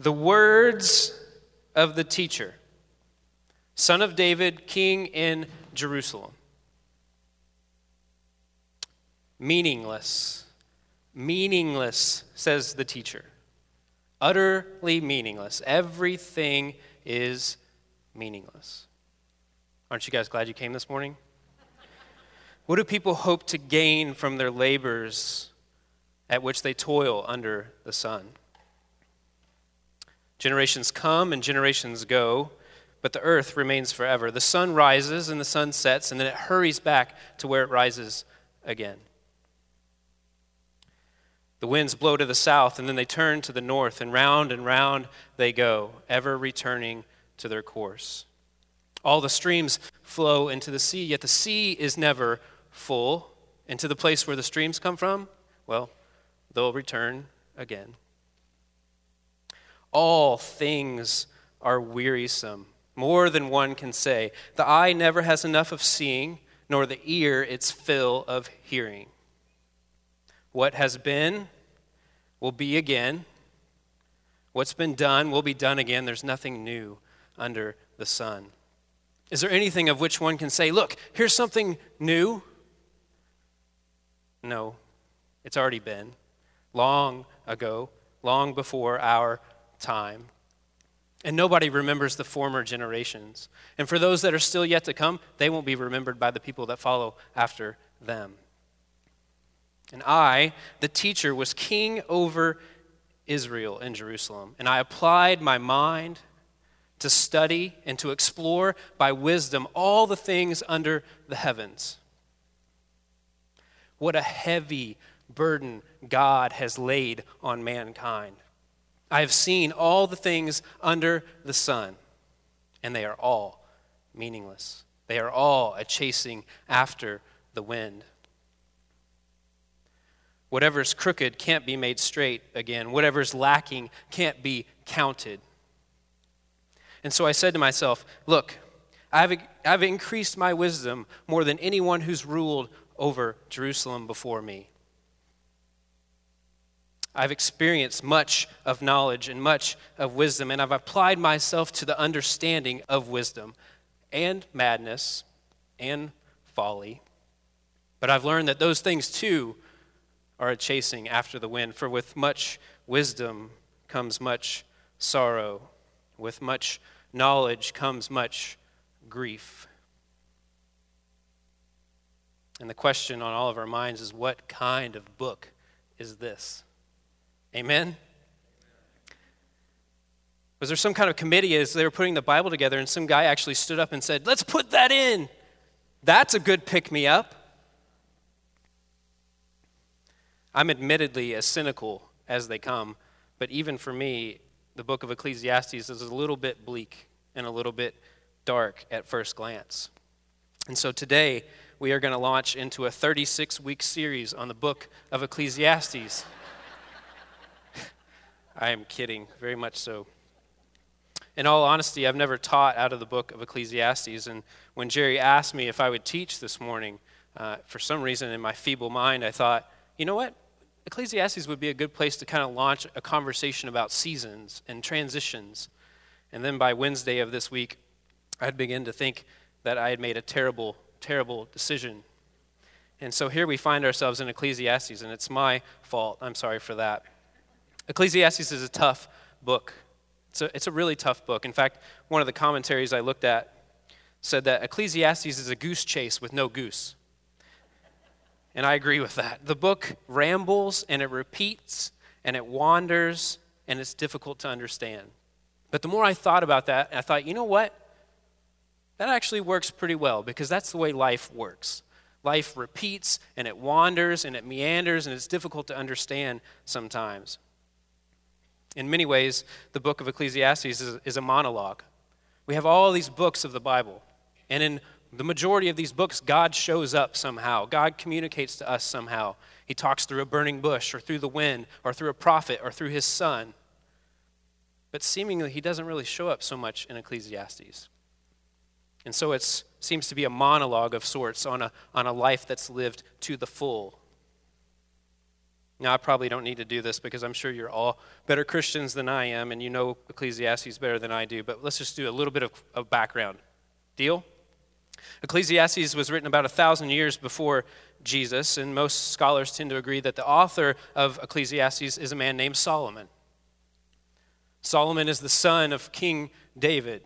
The words of the teacher, son of David, king in Jerusalem. Meaningless. Meaningless, says the teacher. Utterly meaningless. Everything is meaningless. Aren't you guys glad you came this morning? What do people hope to gain from their labors at which they toil under the sun? Generations come and generations go, but the earth remains forever. The sun rises and the sun sets, and then it hurries back to where it rises again. The winds blow to the south, and then they turn to the north, and round and round they go, ever returning to their course. All the streams flow into the sea, yet the sea is never full. And to the place where the streams come from, well, they'll return again. All things are wearisome, more than one can say. The eye never has enough of seeing, nor the ear its fill of hearing. What has been will be again. What's been done will be done again. There's nothing new under the sun. Is there anything of which one can say, look, here's something new? No, it's already been long ago, long before our time. And nobody remembers the former generations. And for those that are still yet to come, they won't be remembered by the people that follow after them. And I, the teacher, was king over Israel in Jerusalem. And I applied my mind to study and to explore by wisdom all the things under the heavens. What a heavy burden God has laid on mankind. I have seen all the things under the sun, and they are all meaningless. They are all a chasing after the wind. Whatever's crooked can't be made straight again. Whatever's lacking can't be counted. And so I said to myself, Look, I've, I've increased my wisdom more than anyone who's ruled over Jerusalem before me. I've experienced much of knowledge and much of wisdom, and I've applied myself to the understanding of wisdom and madness and folly. But I've learned that those things too are a chasing after the wind, for with much wisdom comes much sorrow, with much knowledge comes much grief. And the question on all of our minds is what kind of book is this? Amen? Was there some kind of committee as they were putting the Bible together and some guy actually stood up and said, Let's put that in? That's a good pick me up. I'm admittedly as cynical as they come, but even for me, the book of Ecclesiastes is a little bit bleak and a little bit dark at first glance. And so today, we are going to launch into a 36 week series on the book of Ecclesiastes. I am kidding, very much so. In all honesty, I've never taught out of the book of Ecclesiastes. And when Jerry asked me if I would teach this morning, uh, for some reason in my feeble mind, I thought, you know what? Ecclesiastes would be a good place to kind of launch a conversation about seasons and transitions. And then by Wednesday of this week, I'd begin to think that I had made a terrible terrible decision. And so here we find ourselves in Ecclesiastes, and it's my fault. I'm sorry for that. Ecclesiastes is a tough book. It's a, it's a really tough book. In fact, one of the commentaries I looked at said that Ecclesiastes is a goose chase with no goose. And I agree with that. The book rambles and it repeats and it wanders and it's difficult to understand. But the more I thought about that, I thought, you know what? That actually works pretty well because that's the way life works. Life repeats and it wanders and it meanders and it's difficult to understand sometimes. In many ways, the book of Ecclesiastes is, is, a monologue. We have all these books of the Bible, and in the majority of these books, God shows up somehow. God communicates to us somehow. He talks through a burning bush, or through the wind, or through a prophet, or through his son. But seemingly, he doesn't really show up so much in Ecclesiastes. And so it seems to be a monologue of sorts on a, on a life that's lived to the full. Now, I probably don't need to do this because I'm sure you're all better Christians than I am and you know Ecclesiastes better than I do, but let's just do a little bit of, of background. Deal? Ecclesiastes was written about a thousand years before Jesus, and most scholars tend to agree that the author of Ecclesiastes is a man named Solomon. Solomon is the son of King David.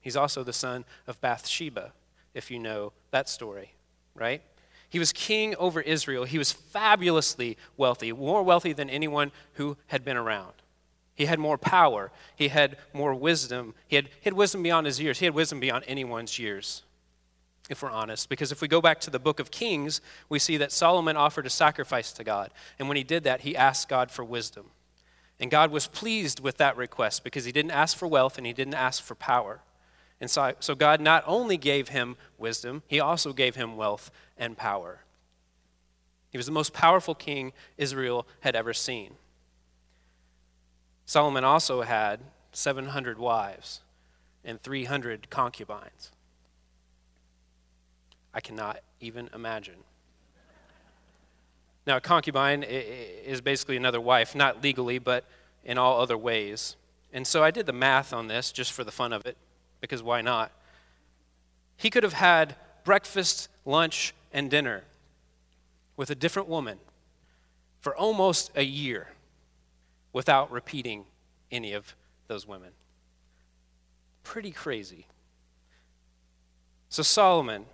He's also the son of Bathsheba, if you know that story, right? He was king over Israel. He was fabulously wealthy, more wealthy than anyone who had been around. He had more power. He had more wisdom. He had, he had wisdom beyond his years. He had wisdom beyond anyone's years, if we're honest. Because if we go back to the book of Kings, we see that Solomon offered a sacrifice to God. And when he did that, he asked God for wisdom. And God was pleased with that request because he didn't ask for wealth and he didn't ask for power. And so, so God not only gave him wisdom, he also gave him wealth and power. He was the most powerful king Israel had ever seen. Solomon also had 700 wives and 300 concubines. I cannot even imagine. Now, a concubine is basically another wife, not legally, but in all other ways. And so I did the math on this just for the fun of it, because why not? He could have had breakfast, lunch, and dinner with a different woman for almost a year without repeating any of those women. Pretty crazy. So, Solomon,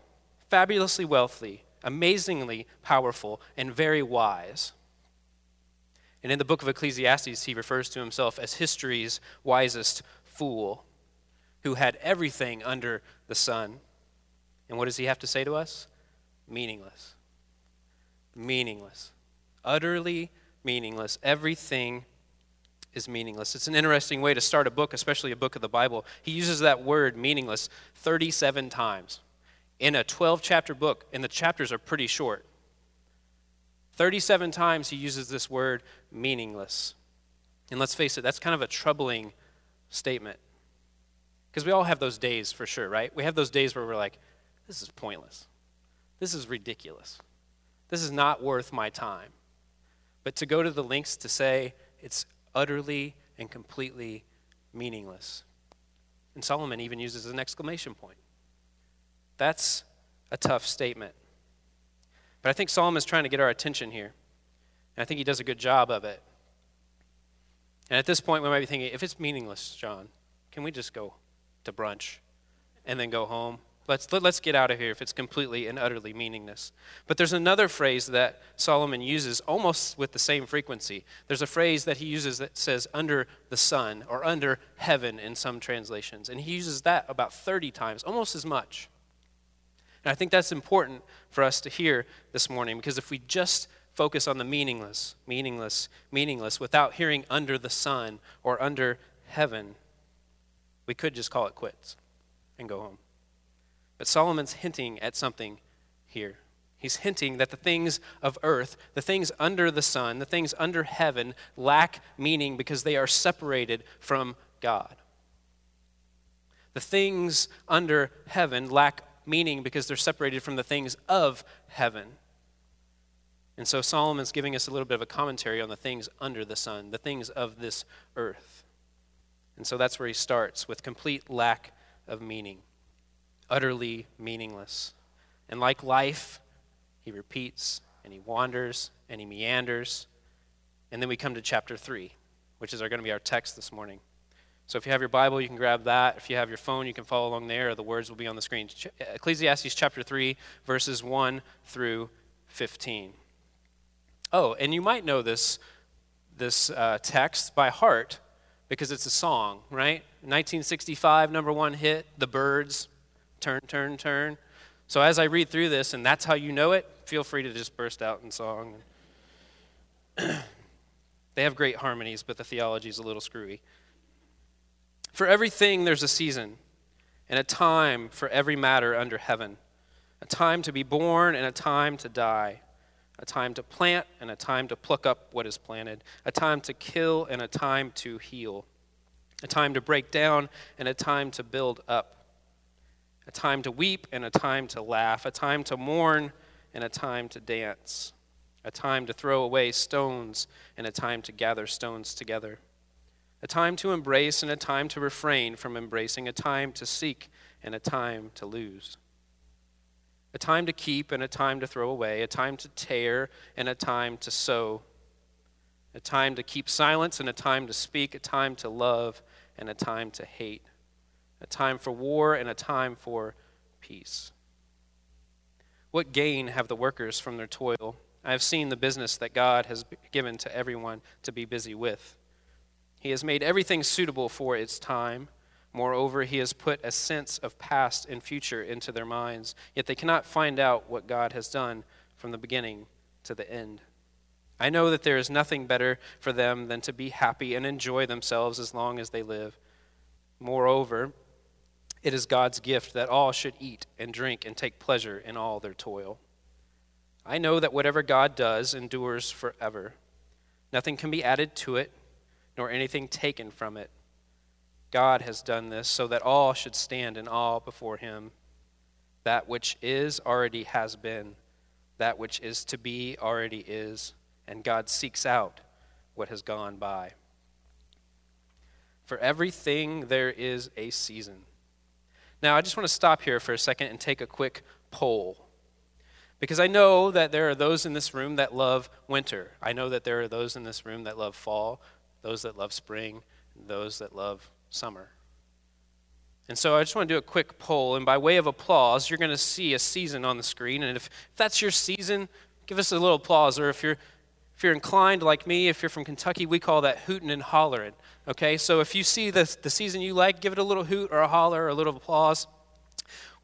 fabulously wealthy, amazingly powerful, and very wise. And in the book of Ecclesiastes, he refers to himself as history's wisest fool who had everything under the sun. And what does he have to say to us? Meaningless. Meaningless. Utterly meaningless. Everything is meaningless. It's an interesting way to start a book, especially a book of the Bible. He uses that word meaningless 37 times in a 12 chapter book, and the chapters are pretty short. 37 times he uses this word meaningless. And let's face it, that's kind of a troubling statement. Because we all have those days for sure, right? We have those days where we're like, this is pointless. This is ridiculous. This is not worth my time. But to go to the lengths to say it's utterly and completely meaningless. And Solomon even uses an exclamation point. That's a tough statement. But I think Solomon's trying to get our attention here. And I think he does a good job of it. And at this point, we might be thinking, if it's meaningless, John, can we just go to brunch and then go home? Let's, let, us let us get out of here if it's completely and utterly meaningless. But there's another phrase that Solomon uses almost with the same frequency. There's a phrase that he uses that says under the sun or under heaven in some translations. And he uses that about 30 times, almost as much. And I think that's important for us to hear this morning because if we just focus on the meaningless, meaningless, meaningless without hearing under the sun or under heaven, we could just call it quits and go home. But Solomon's hinting at something here. He's hinting that the things of earth, the things under the sun, the things under heaven lack meaning because they are separated from God. The things under heaven lack meaning because they're separated from the things of heaven. And so Solomon's giving us a little bit of a commentary on the things under the sun, the things of this earth. And so that's where he starts with complete lack of meaning, utterly meaningless. And like life, he repeats and he wanders and he meanders. And then we come to chapter 3, which is going to be our text this morning. So if you have your Bible, you can grab that. If you have your phone, you can follow along there. The words will be on the screen. Ecclesiastes chapter 3, verses 1 through 15. Oh, and you might know this, this uh, text by heart because it's a song, right? 1965, number one hit, The Byrds, Turn, Turn, Turn. So as I read through this, and that's how you know it, feel free to just burst out in song. they have great harmonies, but the theology is a little screwy. For everything, there's a season and a time for every matter under heaven a time to be born and a time to die, a time to plant and a time to pluck up what is planted, a time to kill and a time to heal, a time to break down and a time to build up, a time to weep and a time to laugh, a time to mourn and a time to dance, a time to throw away stones and a time to gather stones together, a time to embrace and a time to refrain from embracing, a time to seek and a time to lose, a time to keep and a time to throw away, a time to tear and a time to sow, a time to keep silence and a time to speak, a time to love and a time to hate, a time for war and a time for peace. What gain have the workers from their toil? I have seen the business that God has given to everyone to be busy with. He has made everything suitable for its time. Moreover, He has put a sense of past and future into their minds, yet they cannot find out what God has done from the beginning to the end. I know that there is nothing better for them than to be happy and enjoy themselves as long as they live. Moreover, it is God's gift that all should eat and drink and take pleasure in all their toil. I know that whatever God does endures forever. Nothing can be added to it, nor anything taken from it. God has done this so that all should stand in awe before him. That which is already has been, that which is to be already is, and God seeks out what has gone by. For everything there is a season now, I just want to stop here for a second and take a quick poll. Because I know that there are those in this room that love winter. I know that there are those in this room that love fall, those that love spring, those that love summer. And so I just want to do a quick poll. And by way of applause, you're going to see a season on the screen. And if, if that's your season, give us a little applause. Or if you're, if you're inclined like me, if you're from Kentucky, we call that hooting and hollering. Okay, so if you see the, the season you like, give it a little hoot or a holler or a little applause.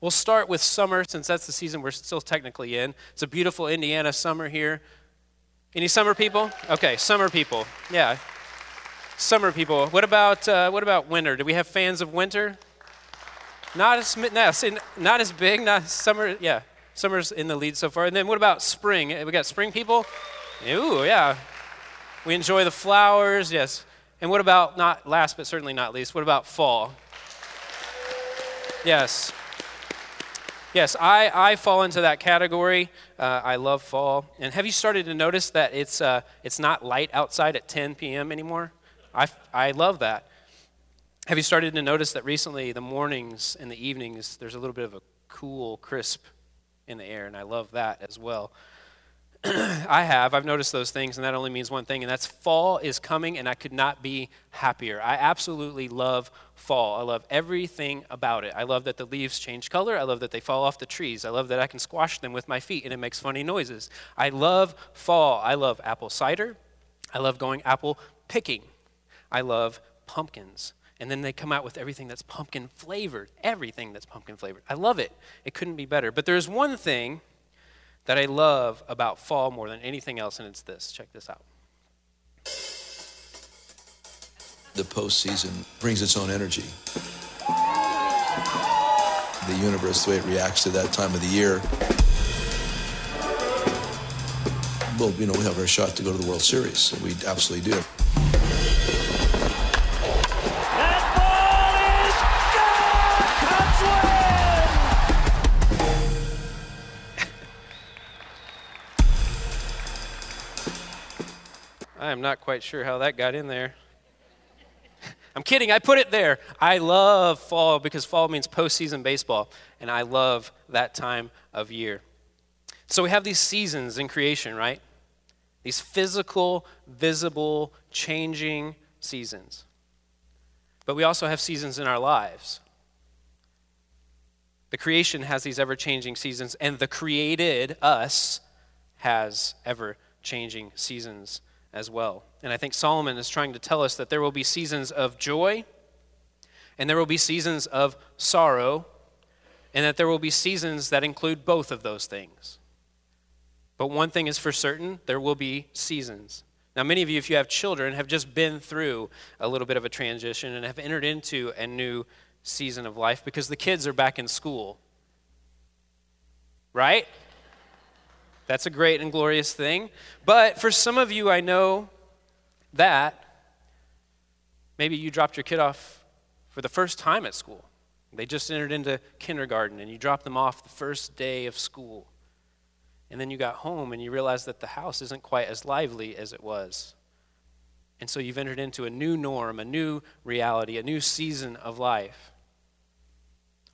We'll start with summer since that's the season we're still technically in. It's a beautiful Indiana summer here. Any summer people? Okay, summer people. Yeah. Summer people. What about, uh, what about winter? Do we have fans of winter? Not as, not, not as big, not summer, yeah. Summer's in the lead so far. And then what about spring? We got spring people? Ooh, yeah. We enjoy the flowers, yes. And what about, not last but certainly not least, what about fall? Yes. Yes, I, I fall into that category. Uh, I love fall. And have you started to notice that it's, uh, it's not light outside at 10 p.m. anymore? I, I love that. Have you started to notice that recently the mornings and the evenings, there's a little bit of a cool, crisp in the air, and I love that as well. I have. I've noticed those things, and that only means one thing, and that's fall is coming, and I could not be happier. I absolutely love fall. I love everything about it. I love that the leaves change color. I love that they fall off the trees. I love that I can squash them with my feet, and it makes funny noises. I love fall. I love apple cider. I love going apple picking. I love pumpkins. And then they come out with everything that's pumpkin flavored, everything that's pumpkin flavored. I love it. It couldn't be better. But there's one thing that I love about fall more than anything else, and it's this. Check this out. The postseason brings its own energy. The universe, the way it reacts to that time of the year. Well, you know, we have our shot to go to the World Series. We absolutely do. I am not quite sure how that got in there. I'm kidding, I put it there. I love fall because fall means postseason baseball, and I love that time of year. So we have these seasons in creation, right? These physical, visible, changing seasons. But we also have seasons in our lives. The creation has these ever changing seasons, and the created, us, has ever changing seasons as well. And I think Solomon is trying to tell us that there will be seasons of joy and there will be seasons of sorrow, and that there will be seasons that include both of those things. But one thing is for certain there will be seasons. Now, many of you, if you have children, have just been through a little bit of a transition and have entered into a new season of life because the kids are back in school. Right? That's a great and glorious thing. But for some of you, I know that maybe you dropped your kid off for the first time at school. They just entered into kindergarten and you dropped them off the first day of school. And then you got home and you realized that the house isn't quite as lively as it was. And so you've entered into a new norm, a new reality, a new season of life.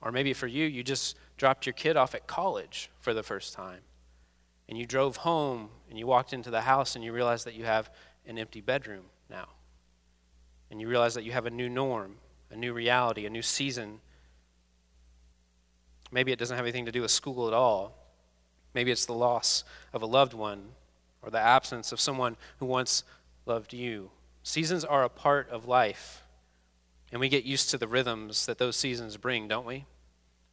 Or maybe for you, you just dropped your kid off at college for the first time. And you drove home and you walked into the house and you realized that you have an empty bedroom now. And you realize that you have a new norm, a new reality, a new season. Maybe it doesn't have anything to do with school at all. Maybe it's the loss of a loved one or the absence of someone who once loved you. Seasons are a part of life, and we get used to the rhythms that those seasons bring, don't we?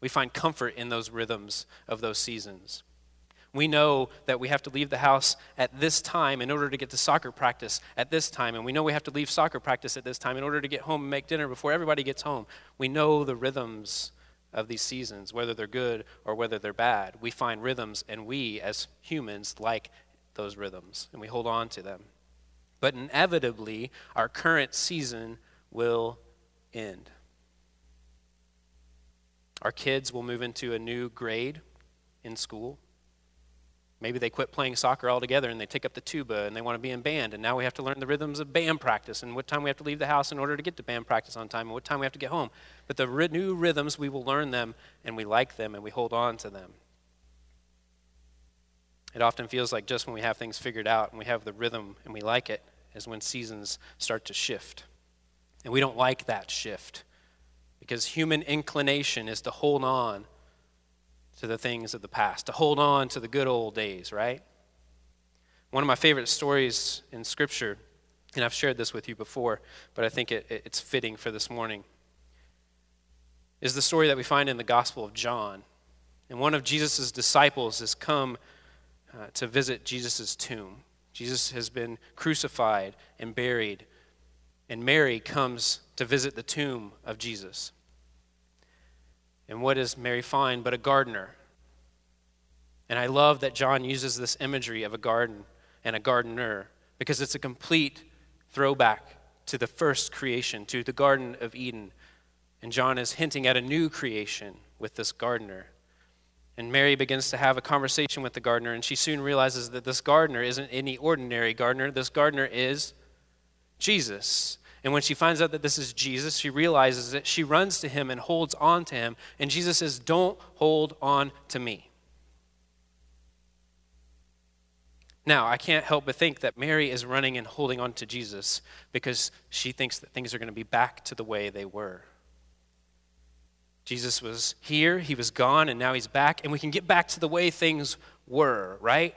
We find comfort in those rhythms of those seasons. We know that we have to leave the house at this time in order to get to soccer practice at this time. And we know we have to leave soccer practice at this time in order to get home and make dinner before everybody gets home. We know the rhythms of these seasons, whether they're good or whether they're bad. We find rhythms, and we, as humans, like those rhythms, and we hold on to them. But inevitably, our current season will end. Our kids will move into a new grade in school. Maybe they quit playing soccer altogether and they take up the tuba and they want to be in band. And now we have to learn the rhythms of band practice and what time we have to leave the house in order to get to band practice on time and what time we have to get home. But the new rhythms, we will learn them and we like them and we hold on to them. It often feels like just when we have things figured out and we have the rhythm and we like it is when seasons start to shift. And we don't like that shift because human inclination is to hold on to the things of the past, to hold on to the good old days, right? One of my favorite stories in Scripture, and I've shared this with you before, but I think it, it's fitting for this morning, is the story that we find in the Gospel of John. And one of Jesus' disciples has come uh, to visit Jesus' tomb. Jesus has been crucified and buried, and Mary comes to visit the tomb of Jesus. And what does Mary find but a gardener? And I love that John uses this imagery of a garden and a gardener because it's a complete throwback to the first creation, to the Garden of Eden. And John is hinting at a new creation with this gardener. And Mary begins to have a conversation with the gardener, and she soon realizes that this gardener isn't any ordinary gardener. This gardener is Jesus. And when she finds out that this is Jesus, she realizes that she runs to him and holds on to him. And Jesus says, Don't hold on to me. Now, I can't help but think that Mary is running and holding on to Jesus because she thinks that things are going to be back to the way they were. Jesus was here, he was gone, and now he's back, and we can get back to the way things were, right?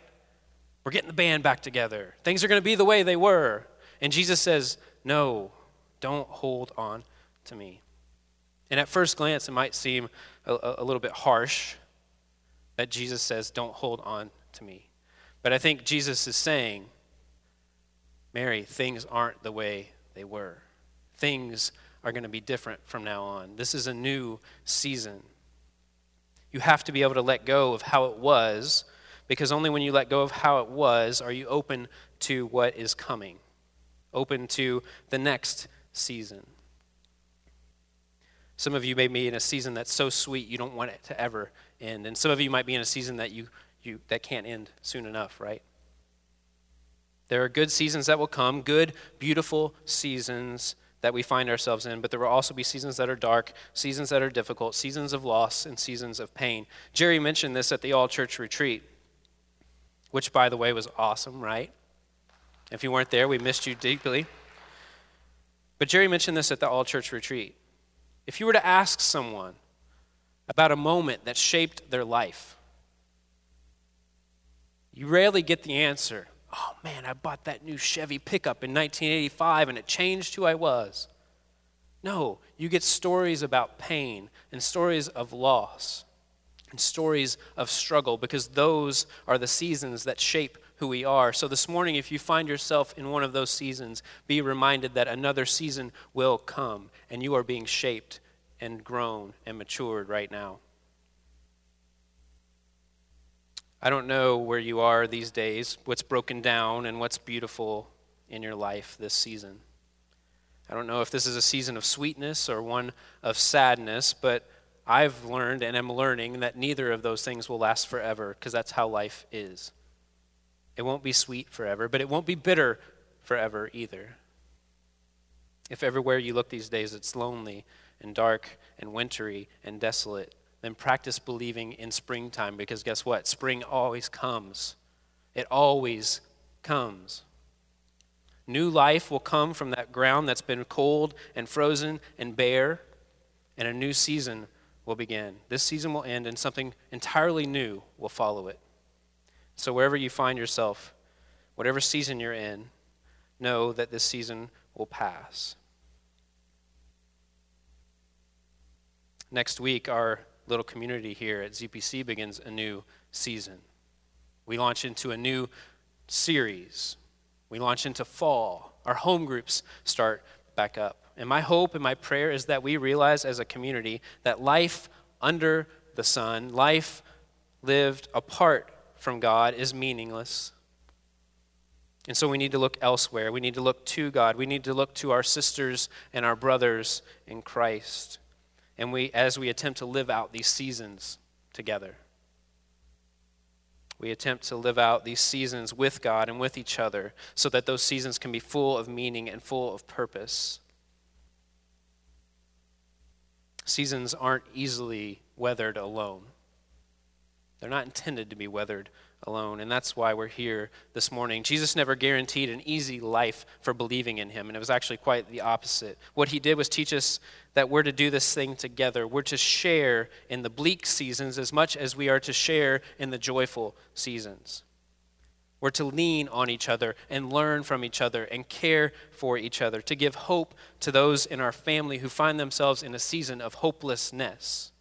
We're getting the band back together. Things are going to be the way they were. And Jesus says, no, don't hold on to me. And at first glance, it might seem a, a, little bit harsh that Jesus says, Don't hold on to me. But I think Jesus is saying, Mary, things aren't the way they were. Things are going to be different from now on. This is a new season. You have to be able to let go of how it was, because only when you let go of how it was are you open to what is coming open to the next season. Some of you may be in a season that's so sweet you don't want it to ever end. And some of you might be in a season that you, you that can't end soon enough, right? There are good seasons that will come, good, beautiful seasons that we find ourselves in, but there will also be seasons that are dark, seasons that are difficult, seasons of loss, and seasons of pain. Jerry mentioned this at the all church retreat, which, by the way, was awesome, right? If you weren't there, we missed you deeply. But Jerry mentioned this at the all church retreat. If you were to ask someone about a moment that shaped their life, you rarely get the answer, oh man, I bought that new Chevy pickup in 1985 and it changed who I was. No, you get stories about pain and stories of loss and stories of struggle because those are the seasons that shape who we are. So, this morning, if you find yourself in one of those seasons, be reminded that another season will come and you are being shaped and grown and matured right now. I don't know where you are these days, what's broken down and what's beautiful in your life this season. I don't know if this is a season of sweetness or one of sadness, but I've learned and am learning that neither of those things will last forever because that's how life is. It won't be sweet forever, but it won't be bitter forever either. If everywhere you look these days it's lonely and dark and wintry and desolate, then practice believing in springtime because guess what? Spring always comes. It always comes. New life will come from that ground that's been cold and frozen and bare, and a new season will begin. This season will end, and something entirely new will follow it. So, wherever you find yourself, whatever season you're in, know that this season will pass. Next week, our little community here at ZPC begins a new season. We launch into a new series. We launch into fall. Our home groups start back up. And my hope and my prayer is that we realize as a community that life under the sun, life lived apart from God, is meaningless. And so we need to look elsewhere. We need to look to God. We need to look to our sisters and our brothers in Christ. And we as we attempt to live out these seasons together. We attempt to live out these seasons with God and with each other so that those seasons can be full of meaning and full of purpose. Seasons aren't easily weathered alone. They're not intended to be weathered alone, and that's why we're here this morning. Jesus never guaranteed an easy life for believing in him, and it was actually quite the opposite. What he did was teach us that we're to do this thing together. We're to share in the bleak seasons as much as we are to share in the joyful seasons. We're to lean on each other and learn from each other and care for each other, to give hope to those in our family who find themselves in a season of hopelessness,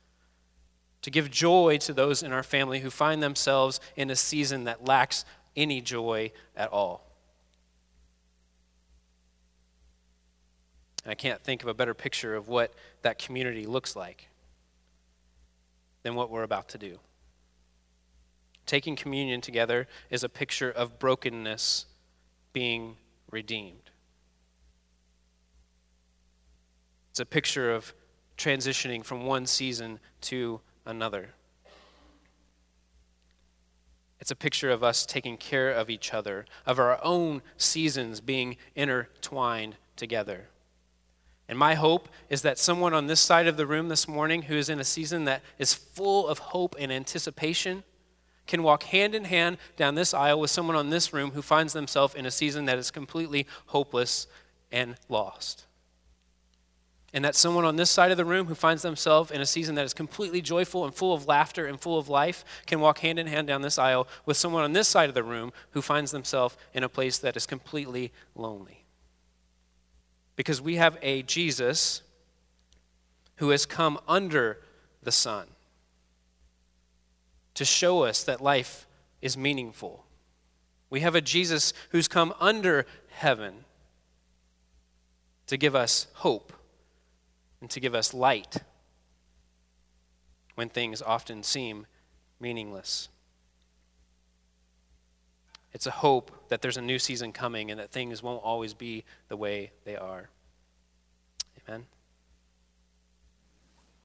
to give joy to those in our family who find themselves in a season that lacks any joy at all. And I can't think of a better picture of what that community looks like than what we're about to do. Taking communion together is a picture of brokenness being redeemed. It's a picture of transitioning from one season to another. It's a picture of us taking care of each other, of our own seasons being intertwined together. And my hope is that someone on this side of the room this morning who is in a season that is full of hope and anticipation can walk hand in hand down this aisle with someone on this room who finds themselves in a season that is completely hopeless and lost. And that someone on this side of the room who finds themselves in a season that is completely joyful and full of laughter and full of life can walk hand in hand down this aisle with someone on this side of the room who finds themselves in a place that is completely lonely because we have a Jesus who has come under the sun to show us that life is meaningful. We have a Jesus who's come under heaven to give us hope and to give us light when things often seem meaningless. It's a hope that there's a new season coming and that things won't always be the way they are. Amen.